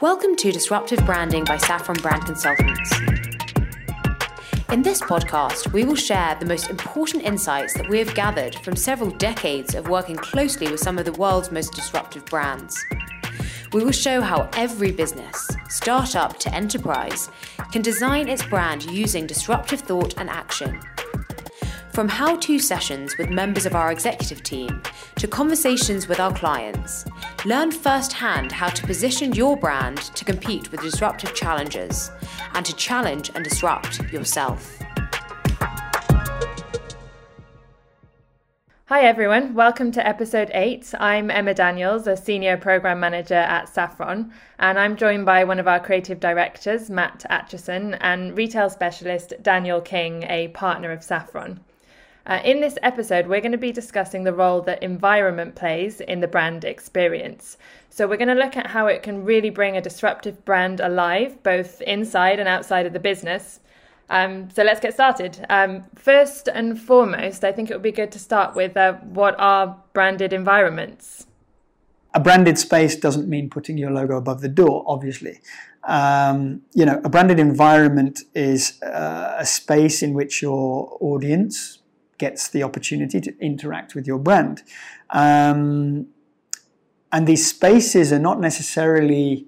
Welcome to Disruptive Branding by Saffron Brand Consultants. In this podcast, we will share the most important insights that we have gathered from several decades of working closely with some of the world's most disruptive brands. We will show how every business, startup to enterprise, can design its brand using disruptive thought and action from how to sessions with members of our executive team to conversations with our clients, learn firsthand how to position your brand to compete with disruptive challenges and to challenge and disrupt yourself. Hi, everyone. Welcome to episode eight. I'm Emma Daniels, a senior program manager at Saffron, and I'm joined by one of our creative directors, Matt Atchison, and retail specialist Daniel King, a partner of Saffron. Uh, in this episode, we're going to be discussing the role that environment plays in the brand experience. So, we're going to look at how it can really bring a disruptive brand alive, both inside and outside of the business. Um, so, let's get started. Um, first and foremost, I think it would be good to start with uh, what are branded environments? A branded space doesn't mean putting your logo above the door, obviously. Um, you know, a branded environment is uh, a space in which your audience, gets the opportunity to interact with your brand. Um, and these spaces are not necessarily,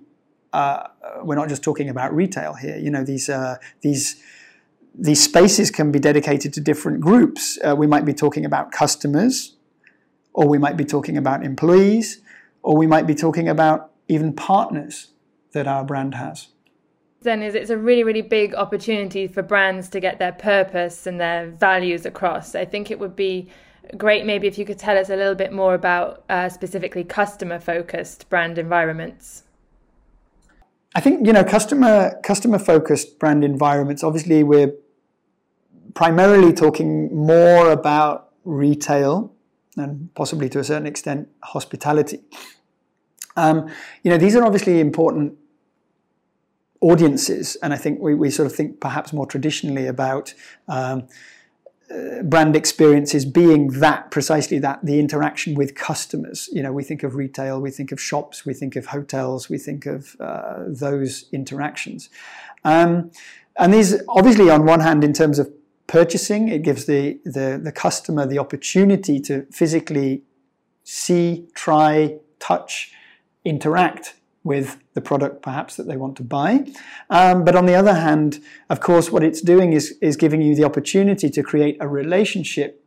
uh, we're not just talking about retail here, you know, these, uh, these, these spaces can be dedicated to different groups. Uh, we might be talking about customers, or we might be talking about employees, or we might be talking about even partners that our brand has then is it's a really really big opportunity for brands to get their purpose and their values across. I think it would be great maybe if you could tell us a little bit more about uh, specifically customer focused brand environments. I think you know customer customer focused brand environments obviously we're primarily talking more about retail and possibly to a certain extent hospitality. Um, you know these are obviously important audiences. And I think we, we sort of think perhaps more traditionally about um, uh, brand experiences being that precisely that the interaction with customers. You know, we think of retail, we think of shops, we think of hotels, we think of uh, those interactions. Um, and these, obviously, on one hand, in terms of purchasing, it gives the, the, the customer the opportunity to physically see, try, touch, interact with the product perhaps that they want to buy. Um, but on the other hand, of course, what it's doing is, is giving you the opportunity to create a relationship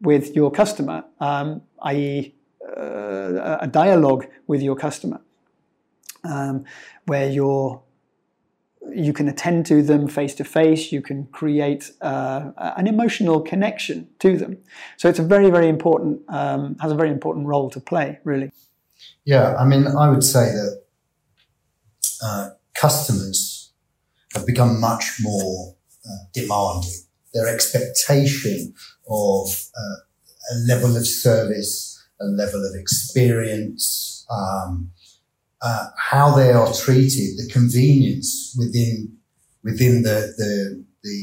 with your customer, um, i.e., uh, a dialogue with your customer, um, where you're you can attend to them face to face. You can create uh, an emotional connection to them. So it's a very, very important um, has a very important role to play, really. Yeah, I mean, I would say that uh, customers have become much more uh, demanding. Their expectation of uh, a level of service, a level of experience, um, uh, how they are treated, the convenience within within the the, the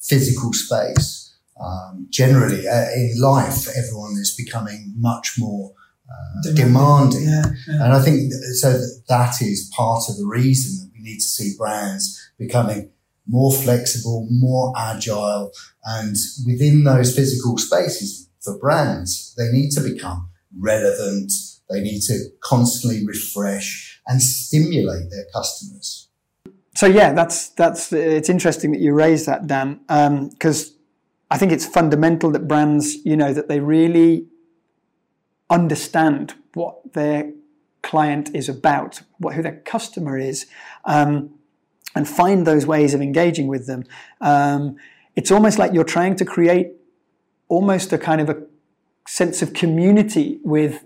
physical space. Um, generally, in life, everyone is becoming much more uh, demanding. Yeah, yeah. And I think so that, that is part of the reason that we need to see brands becoming more flexible, more agile, and within those physical spaces for brands, they need to become relevant. They need to constantly refresh and stimulate their customers. So yeah, that's that's it's interesting that you raise that, Dan, because um, I think it's fundamental that brands, you know, that they really understand what their client is about, what, who their customer is, um, and find those ways of engaging with them. Um, it's almost like you're trying to create almost a kind of a sense of community with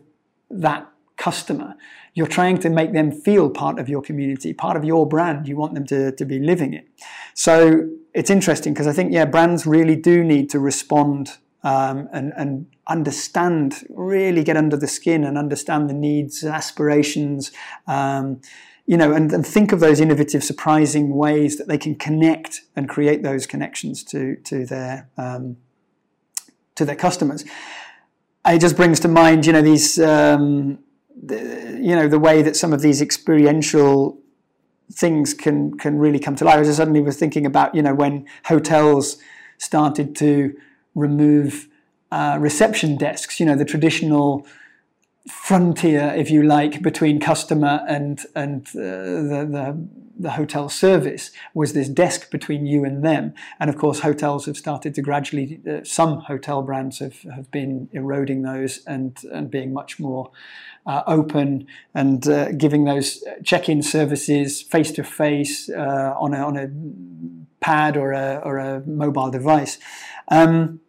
that customer. You're trying to make them feel part of your community, part of your brand. You want them to, to be living it. So it's interesting because I think, yeah, brands really do need to respond um, and, and understand, really get under the skin and understand the needs aspirations, um, you know, and, and, think of those innovative, surprising ways that they can connect and create those connections to to their um, to their customers. It just brings to mind, you know, these um, the, you know the way that some of these experiential things can can really come to life. I just suddenly was thinking about you know when hotels started to remove uh, reception desks, you know the traditional frontier, if you like, between customer and and uh, the, the the hotel service was this desk between you and them. And of course, hotels have started to gradually. Uh, some hotel brands have have been eroding those and and being much more. Uh, open and uh, giving those check-in services face to face on a on a pad or a or a mobile device. Um,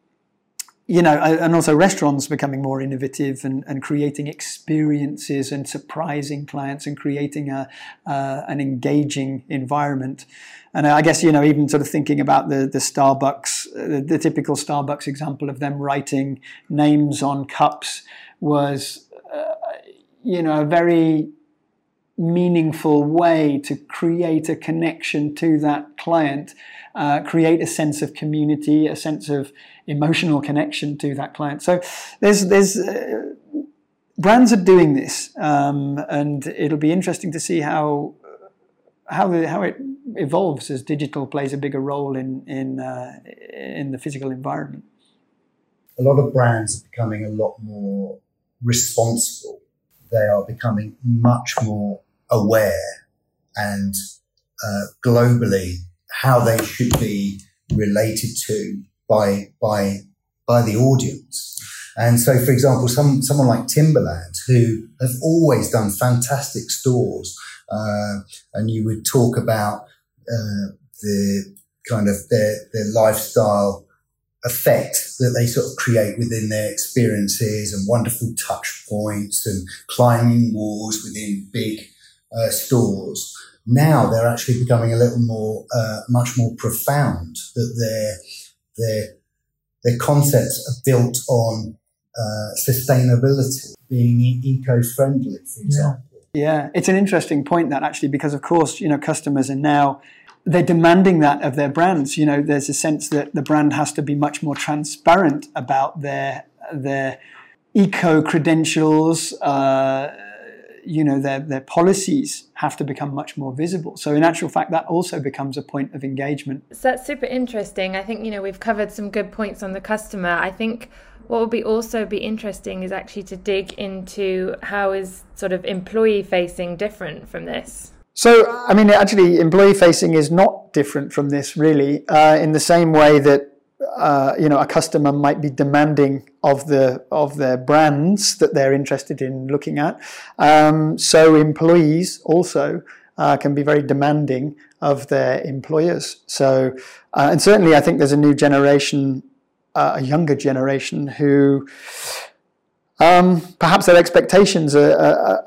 you know, and also restaurants becoming more innovative and, and creating experiences and surprising clients and creating a, uh, an engaging environment. And I guess, you know, even sort of thinking about the, the Starbucks, the, the typical Starbucks example of them writing names on cups was, uh, you know, a very meaningful way to create a connection to that client, uh, create a sense of community, a sense of emotional connection to that client. So there's there's uh, brands are doing this, um, and it'll be interesting to see how how the, how it evolves as digital plays a bigger role in in uh, in the physical environment. A lot of brands are becoming a lot more responsible. They are becoming much more aware and uh, globally how they should be related to by by by the audience. And so, for example, some someone like Timberland, who have always done fantastic stores, uh, and you would talk about uh, the kind of their their lifestyle effect that they sort of create within their experiences and wonderful touch points and climbing walls within big uh, stores. Now they're actually becoming a little more, uh, much more profound. That their their their concepts are built on uh, sustainability, being eco-friendly, for example. Yeah. yeah, it's an interesting point that actually, because of course, you know, customers are now they're demanding that of their brands. You know, there's a sense that the brand has to be much more transparent about their their eco credentials. Uh, you know their their policies have to become much more visible. So in actual fact, that also becomes a point of engagement. So that's super interesting. I think you know we've covered some good points on the customer. I think what would be also be interesting is actually to dig into how is sort of employee facing different from this. So, I mean, actually, employee facing is not different from this, really, uh, in the same way that uh, you know a customer might be demanding of the of their brands that they're interested in looking at. Um, so employees also uh, can be very demanding of their employers. So uh, and certainly I think there's a new generation, uh, a younger generation who. Um, perhaps their expectations are, are,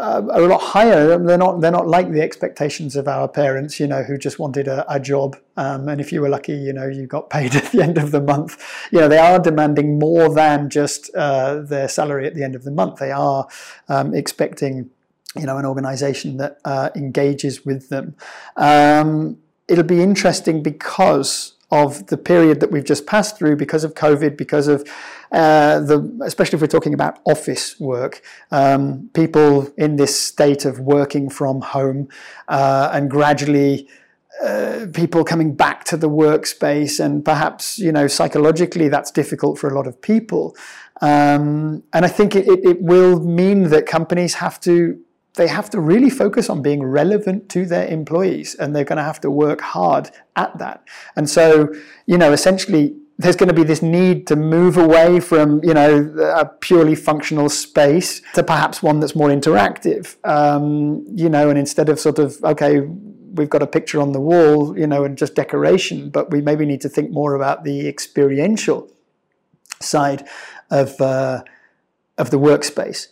uh, are a lot higher. They're not they're not like the expectations of our parents, you know, who just wanted a, a job. Um, and if you were lucky, you know, you got paid at the end of the month. You know, they are demanding more than just uh, their salary at the end of the month. They are um, expecting, you know, an organisation that uh, engages with them. Um, it'll be interesting because of the period that we've just passed through because of COVID, because of uh, the, especially if we're talking about office work, um, people in this state of working from home uh, and gradually uh, people coming back to the workspace, and perhaps you know psychologically that's difficult for a lot of people. Um, and I think it, it, it will mean that companies have to they have to really focus on being relevant to their employees and they're going to have to work hard at that. And so, you know, essentially there's going to be this need to move away from, you know, a purely functional space to perhaps one that's more interactive. Um, you know, and instead of sort of, okay, we've got a picture on the wall, you know, and just decoration, but we maybe need to think more about the experiential side of, uh, of the workspace.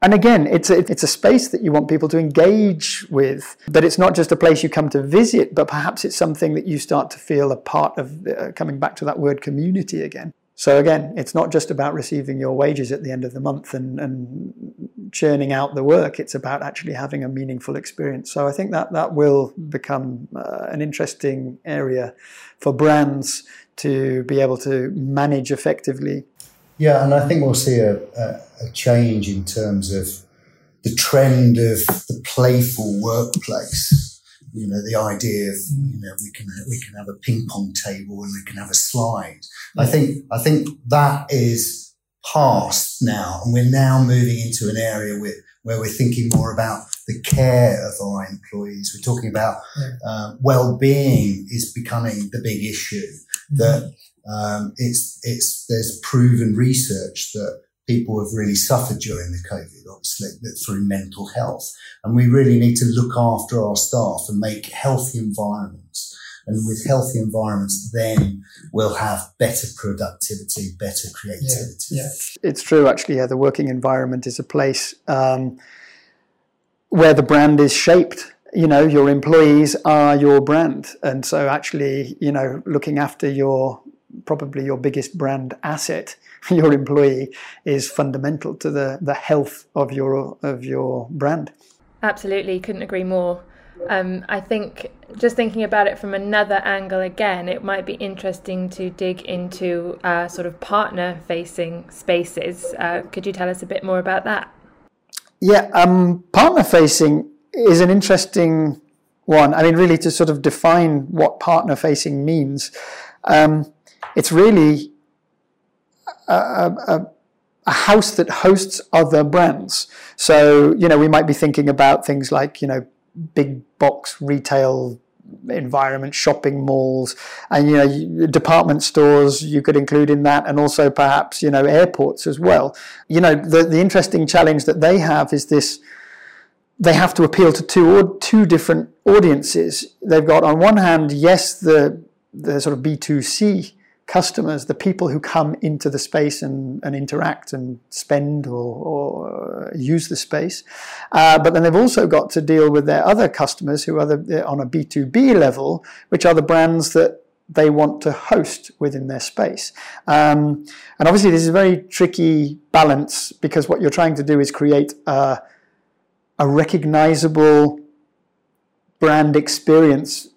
And again, it's a, it's a space that you want people to engage with, but it's not just a place you come to visit, but perhaps it's something that you start to feel a part of, uh, coming back to that word community again. So again, it's not just about receiving your wages at the end of the month and, and churning out the work. It's about actually having a meaningful experience. So I think that that will become uh, an interesting area for brands to be able to manage effectively yeah, and I think we'll see a, a, a change in terms of the trend of the playful workplace. You know, the idea of you know we can we can have a ping pong table and we can have a slide. I think I think that is past now, and we're now moving into an area where where we're thinking more about the care of our employees. We're talking about uh, well-being is becoming the big issue. Mm-hmm. That um, it's it's there's proven research that people have really suffered during the COVID, obviously, through mental health. And we really need to look after our staff and make healthy environments. And with healthy environments, then we'll have better productivity, better creativity. Yeah, yeah. It's true, actually. Yeah, the working environment is a place um, where the brand is shaped. You know, your employees are your brand. And so, actually, you know, looking after your probably your biggest brand asset your employee is fundamental to the, the health of your of your brand. Absolutely, couldn't agree more. Um, I think just thinking about it from another angle again, it might be interesting to dig into uh, sort of partner facing spaces. Uh, could you tell us a bit more about that? Yeah, um, partner facing is an interesting one. I mean, really, to sort of define what partner facing means, um, it's really a, a, a, house that hosts other brands. So, you know, we might be thinking about things like, you know, big box retail environment, shopping malls, and you know, department stores. You could include in that, and also perhaps you know, airports as well. You know, the the interesting challenge that they have is this: they have to appeal to two or two different audiences. They've got on one hand, yes, the the sort of B two C customers, the people who come into the space and, and interact and spend or, or use the space. Uh, but then they've also got to deal with their other customers who are the, on a B2B level, which are the brands that they want to host within their space. Um, and obviously, this is a very tricky balance because what you're trying to do is create a, a recognizable brand experience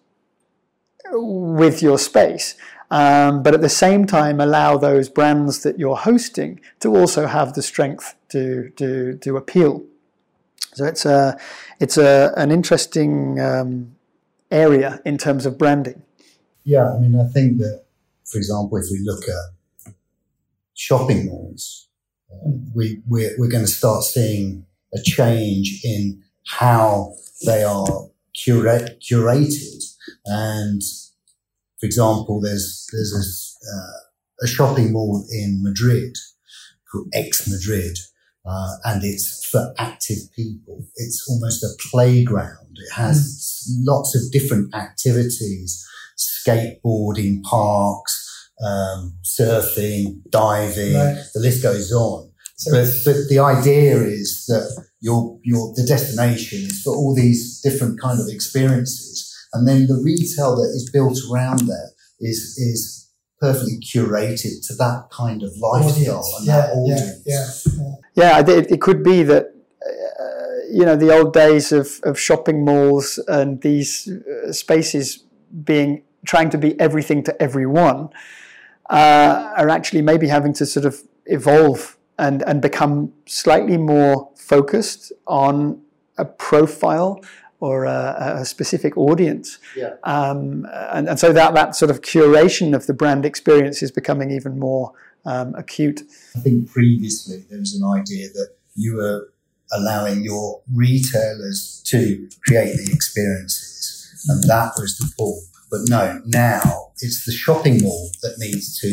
with your space um, but at the same time allow those brands that you're hosting to also have the strength to to, to appeal. So it's a it's a an interesting um, area in terms of branding. Yeah, I mean, I think that, for example, if we look at shopping malls, uh, we we're, we're going to start seeing a change in how they are curate, curated and for example, there's there's a, uh, a shopping mall in Madrid called X-Madrid, uh, and it's for active people. It's almost a playground. It has mm. lots of different activities: skateboarding parks, um, surfing, diving. Right. The list goes on. So but, but the idea is that your your the destination is for all these different kind of experiences and then the retail that is built around there is, is perfectly curated to that kind of lifestyle audience. and yeah, that audience. Yeah, yeah, yeah. yeah it, it, could be that, uh, you know, the old days of, of shopping malls and these uh, spaces being, trying to be everything to everyone, uh, are actually maybe having to sort of evolve and, and become slightly more focused on a profile or a, a specific audience. Yeah. Um, and, and so that, that sort of curation of the brand experience is becoming even more um, acute. I think previously there was an idea that you were allowing your retailers to create the experiences, and that was the pull. But no, now it's the shopping mall that needs to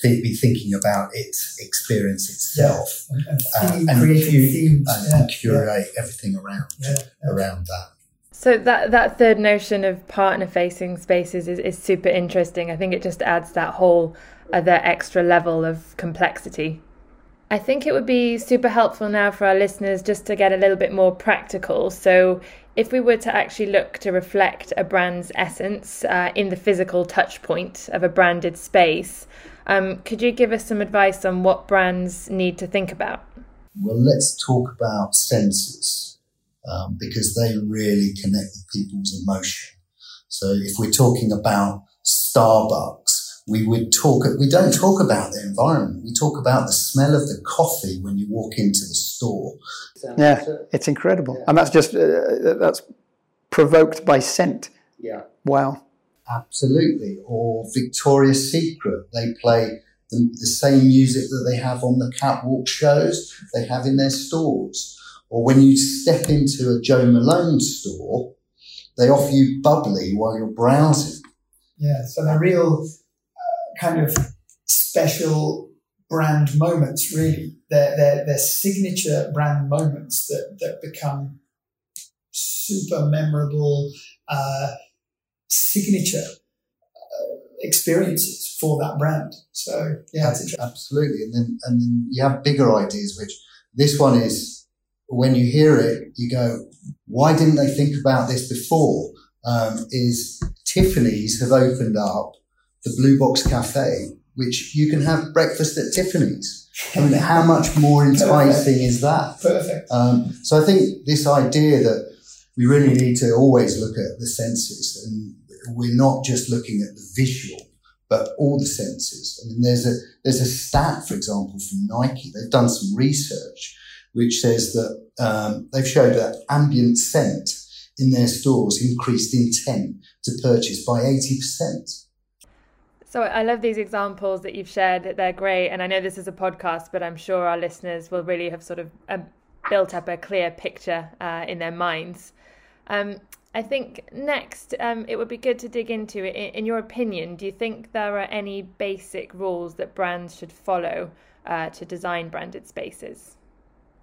th- be thinking about its experience itself yeah. and, and, uh, and, and, yeah. and, curate yeah. everything around around that. So that that third notion of partner facing spaces is, is super interesting. I think it just adds that whole other extra level of complexity. I think it would be super helpful now for our listeners just to get a little bit more practical. So, if we were to actually look to reflect a brand's essence uh, in the physical touch point of a branded space, um, could you give us some advice on what brands need to think about? Well, let's talk about senses um, because they really connect with people's emotion. So if we're talking about Starbucks, we would talk, we don't talk about the environment. We talk about the smell of the coffee when you walk into the store. Yeah, it's incredible. Yeah. And that's just, uh, that's provoked by scent. Yeah. Wow. Absolutely. Or Victoria's Secret, they play the, the same music that they have on the catwalk shows, they have in their stores. Or when you step into a Jo Malone store, they offer you bubbly while you're browsing. Yeah, so they're real uh, kind of special brand moments, really. They're, they're, they're signature brand moments that, that become super memorable, uh, signature uh, experiences for that brand. So yeah. Absolutely, and then and then you have bigger ideas. Which this one is when you hear it, you go, "Why didn't they think about this before?" Um, is Tiffany's have opened up the Blue Box Cafe, which you can have breakfast at Tiffany's. I mean, how much more enticing is that? Perfect. Um, so I think this idea that we really need to always look at the senses and we're not just looking at the visual, but all the senses. I mean, there's a, there's a stat, for example, from Nike. They've done some research which says that um, they've showed that ambient scent in their stores increased intent to purchase by 80%. So I love these examples that you've shared. They're great. And I know this is a podcast, but I'm sure our listeners will really have sort of uh, built up a clear picture uh, in their minds. Um, I think next, um, it would be good to dig into it. In, in, your opinion, do you think there are any basic rules that brands should follow uh, to design branded spaces?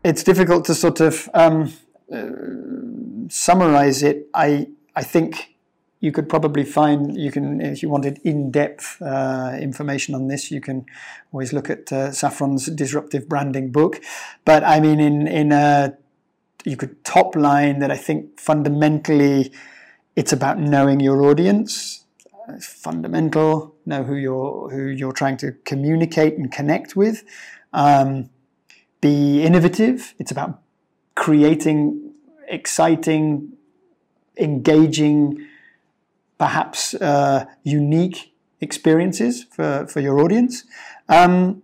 It's difficult to sort of um, uh, summarize it. I I think you could probably find you can if you wanted in-depth uh, information on this you can always look at uh, saffron's disruptive branding book but i mean in in a you could top line that I think fundamentally it's about knowing your audience. It's fundamental. Know who you're who you're trying to communicate and connect with. Um, be innovative. It's about creating exciting, engaging, perhaps uh, unique experiences for, for your audience. Um,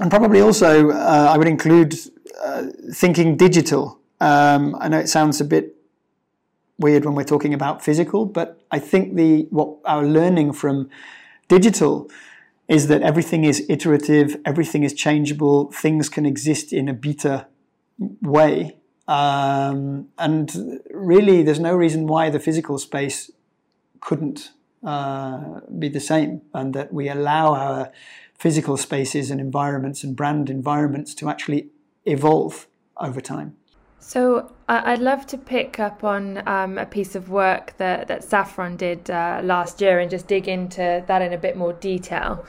and probably also, uh, I would include uh, thinking digital um, I know it sounds a bit weird when we're talking about physical, but I think the what our learning from digital is that everything is iterative, everything is changeable, things can exist in a beta way. Um, and really, there's no reason why the physical space couldn't uh, be the same, and that we allow our physical spaces and environments and brand environments to actually evolve over time. So I'd love to pick up on um, a piece of work that, that Saffron did uh, last year and just dig into that in a bit more detail.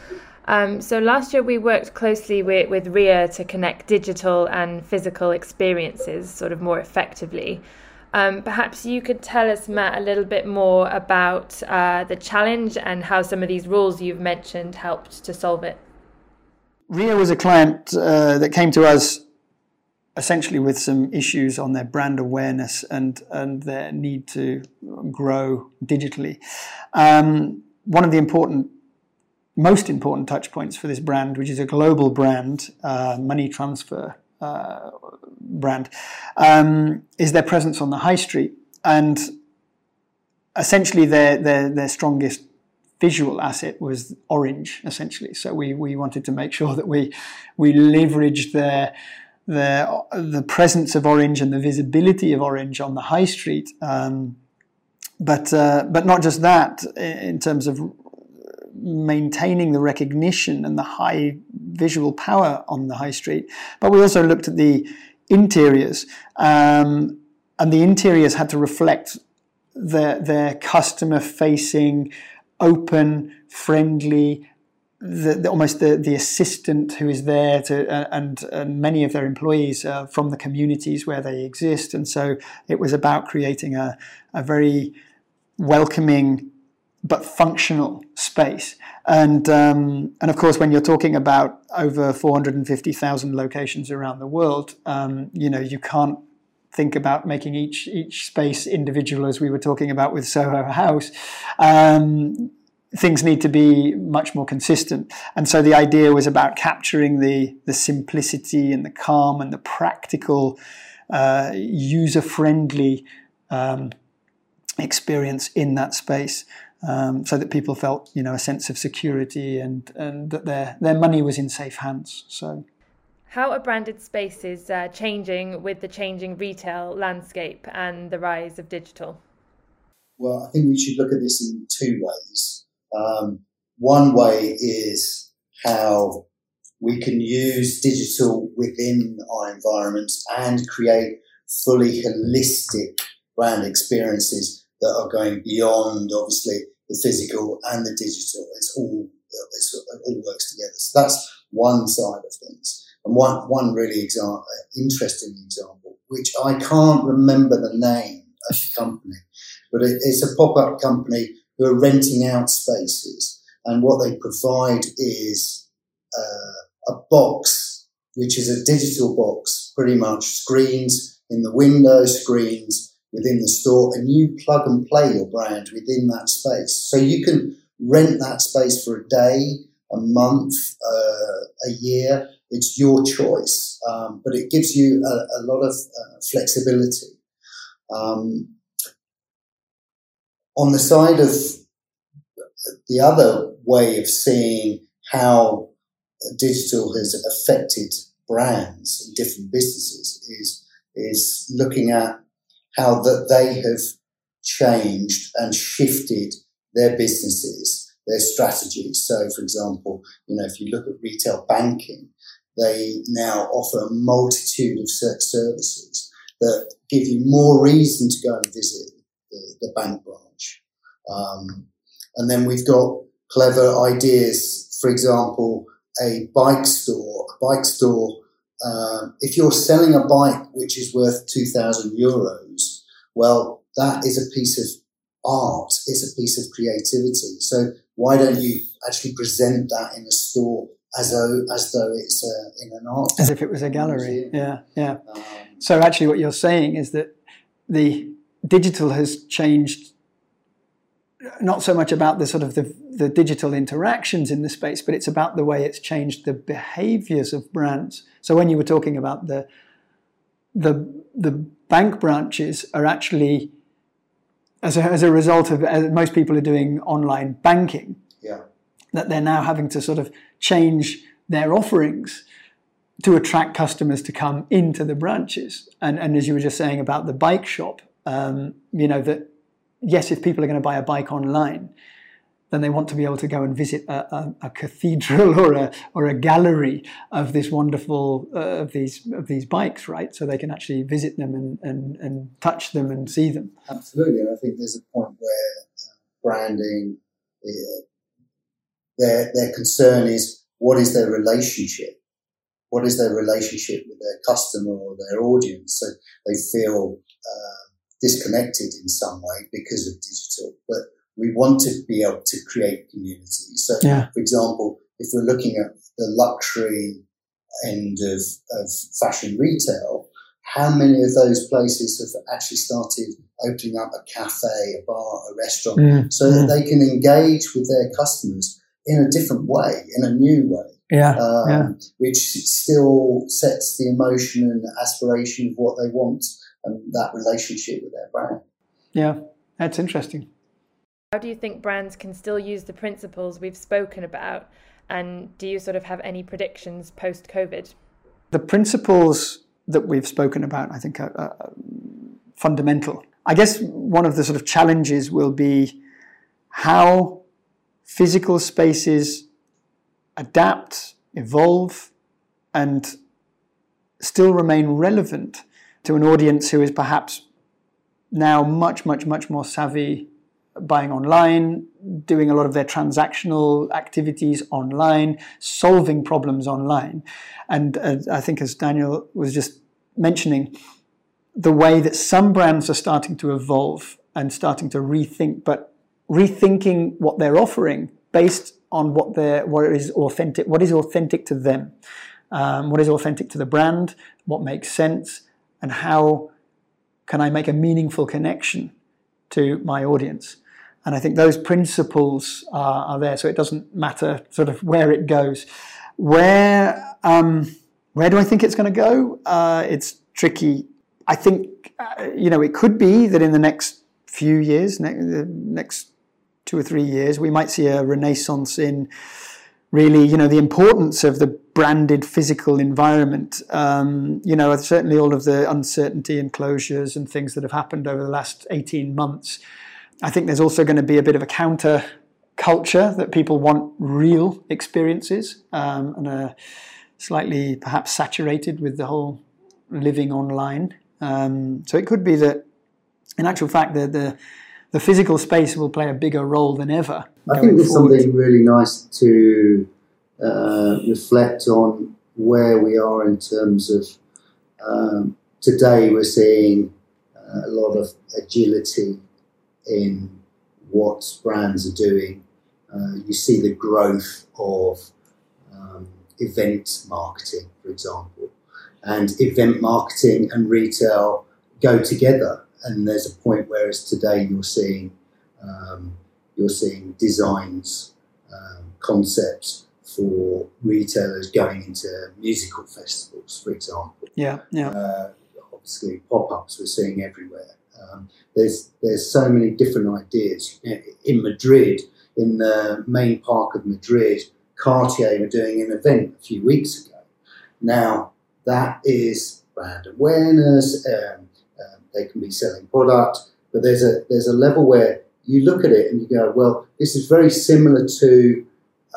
Um, so last year we worked closely with, with RIA to connect digital and physical experiences sort of more effectively. Um, perhaps you could tell us, Matt, a little bit more about uh, the challenge and how some of these rules you've mentioned helped to solve it. RIA was a client uh, that came to us essentially with some issues on their brand awareness and, and their need to grow digitally. Um, one of the important, most important touch points for this brand, which is a global brand, uh, money transfer uh, brand, um, is their presence on the high street. And essentially their, their, their strongest visual asset was orange, essentially. So we, we wanted to make sure that we, we leveraged their the the presence of orange and the visibility of orange on the high street. Um, but uh, but not just that in terms of maintaining the recognition and the high visual power on the high street. But we also looked at the interiors, um, and the interiors had to reflect their their customer facing, open, friendly, the, the, almost the, the assistant who is there to uh, and, and many of their employees from the communities where they exist. And so it was about creating a, a very welcoming but functional space. And um, and of course when you're talking about over 450,000 locations around the world um, you know you can't think about making each each space individual as we were talking about with Soho House. Um, things need to be much more consistent. And so the idea was about capturing the, the simplicity and the calm and the practical, uh, user friendly um, experience in that space. Um, so that people felt, you know, a sense of security and, and that their, their money was in safe hands. So, how are branded spaces uh, changing with the changing retail landscape and the rise of digital? Well, I think we should look at this in two ways. Um, one way is how we can use digital within our environments and create fully holistic brand experiences that are going beyond, obviously, the physical and the digital. It's all, it's, it all works together. So that's one side of things. And one, one really exa- interesting example, which I can't remember the name of the company, but it, it's a pop-up company who are renting out spaces. And what they provide is uh, a box, which is a digital box, pretty much screens in the window, screens within the store, and you plug and play your brand within that space. So you can rent that space for a day, a month, uh, a year. It's your choice, um, but it gives you a, a lot of uh, flexibility. Um, on the side of the other way of seeing how digital has affected brands and different businesses is is looking at how that they have changed and shifted their businesses, their strategies. So, for example, you know, if you look at retail banking, they now offer a multitude of services that give you more reason to go and visit the, the bank branch. Um, and then we've got clever ideas. For example, a bike store. A bike store. Uh, if you're selling a bike which is worth two thousand euros, well, that is a piece of art. It's a piece of creativity. So why don't you actually present that in a store as though as though it's uh, in an art as if it was a gallery? Museum. Yeah, yeah. Um, so actually, what you're saying is that the digital has changed not so much about the sort of the, the digital interactions in the space, but it's about the way it's changed the behaviors of brands. So when you were talking about the the the bank branches are actually as a, as a result of as most people are doing online banking. Yeah. That they're now having to sort of change their offerings to attract customers to come into the branches. And and as you were just saying about the bike shop, um, you know that yes, if people are going to buy a bike online, then they want to be able to go and visit a, a, a cathedral or a or a gallery of this wonderful uh, of these of these bikes, right? So they can actually visit them and, and, and touch them and see them. Absolutely, and I think there's a point where uh, branding, uh, their their concern is what is their relationship, what is their relationship with their customer or their audience, so they feel. Uh, disconnected in some way because of digital, but we want to be able to create community. So, yeah. for example, if we're looking at the luxury end of, of fashion retail, how many of those places have actually started opening up a cafe, a bar, a restaurant, mm. so that mm. they can engage with their customers in a different way, in a new way? Yeah, um, yeah. which still sets the emotion and aspiration of what they want and that relationship with their brand. Yeah, that's interesting. How do you think brands can still use the principles we've spoken about? And do you sort of have any predictions post COVID? The principles that we've spoken about, I think, are, are um, fundamental. I guess one of the sort of challenges will be how physical spaces adapt, evolve, and still remain relevant to an audience who is perhaps now much, much, much more savvy buying online, doing a lot of their transactional activities online, solving problems online. And uh, I think, as Daniel was just mentioning, the way that some brands are starting to evolve and starting to rethink, but rethinking what they're offering based on what they're, what is authentic, what is authentic to them, um, what is authentic to the brand, what makes sense, and how can I make a meaningful connection to my audience. And I think those principles are, are there, so it doesn't matter sort of where it goes. Where um, where do I think it's going to go? Uh, it's tricky. I think uh, you know it could be that in the next few years, ne- the next two or three years, we might see a renaissance in really, you know, the importance of the branded physical environment. Um, you know, certainly all of the uncertainty and closures and things that have happened over the last 18 months. I think there's also going to be a bit of a counter culture that people want real experiences um, and are slightly perhaps saturated with the whole living online. Um, so it could be that, in actual fact, the, the the physical space will play a bigger role than ever. I think there's forward. something really nice to uh, reflect on where we are in terms of um, today we're seeing uh, a lot of agility in what brands are doing. Uh, you see the growth of um, event marketing, for example, and event marketing and retail go together and there's a point where, as today, you're seeing um, you're seeing designs, um, concepts for retailers going into musical festivals, for example. Yeah, yeah. Uh, obviously, pop-ups we're seeing everywhere. Um, there's there's so many different ideas in Madrid, in the main park of Madrid. Cartier were doing an event a few weeks ago. Now that is brand awareness. Um, they can be selling product, but there's a there's a level where you look at it and you go, well, this is very similar to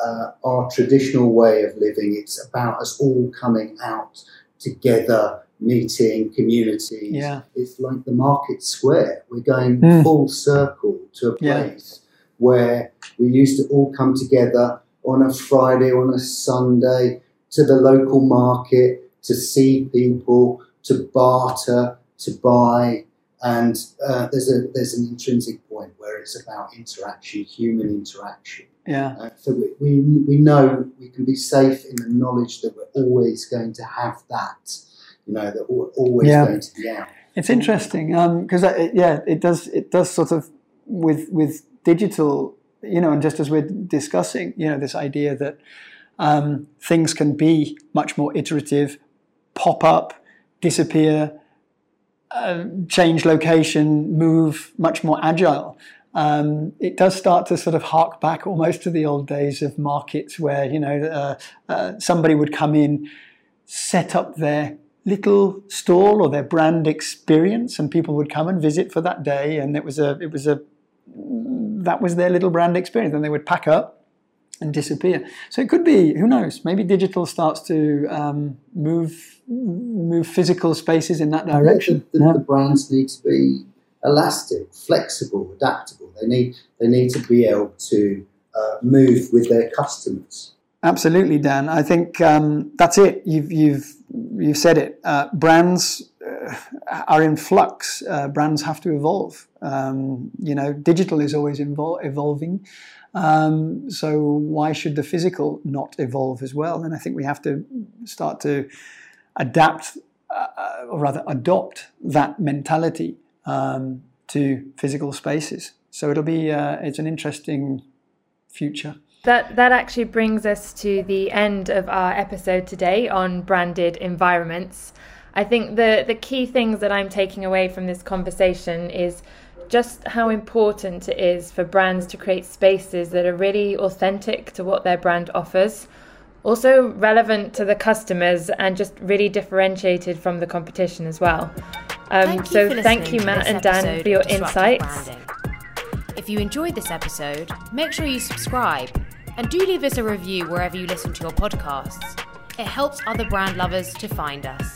uh, our traditional way of living. It's about us all coming out together, meeting communities. Yeah. It's like the market square. We're going mm. full circle to a place yeah. where we used to all come together on a Friday, on a Sunday, to the local market to see people, to barter, to buy. And uh, there's a there's an intrinsic point where it's about interaction, human interaction. Yeah. Uh, so we, we, we know we can be safe in the knowledge that we're always going to have that. You know that we're always yeah. going to be out. It's interesting because um, yeah, it does it does sort of with with digital, you know, and just as we're discussing, you know, this idea that um, things can be much more iterative, pop up, disappear, uh, change location, move much more agile. Um, it does start to sort of hark back almost to the old days of markets where you know uh, uh, somebody would come in, set up their little stall or their brand experience, and people would come and visit for that day, and it was a it was a that was their little brand experience, and they would pack up and disappear. So it could be, who knows? Maybe digital starts to um, move move physical spaces in that direction. The, the, yeah. the, brands need to be elastic, flexible, adaptable. They need they need to be able to uh, move with their customers. Absolutely, Dan. I think um, that's it. You've you've you've said it. Uh, brands uh, are in flux. Uh, brands have to evolve. Um, you know, digital is always evol- evolving. Um, so why should the physical not evolve as well? And I think we have to start to adapt, uh, or rather adopt that mentality um, to physical spaces. So it'll be uh, it's an interesting future. That that actually brings us to the end of our episode today on branded environments. I think the the key things that I'm taking away from this conversation is just how important it is for brands to create spaces that are really authentic to what their brand offers, also relevant to the customers, and just really differentiated from the competition as well. Um, thank so, thank you, Matt and Dan, for your insights. If you enjoyed this episode, make sure you subscribe and do leave us a review wherever you listen to your podcasts. It helps other brand lovers to find us.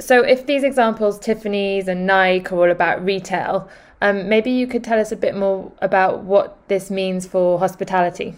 So, if these examples, Tiffany's and Nike, are all about retail, um, maybe you could tell us a bit more about what this means for hospitality.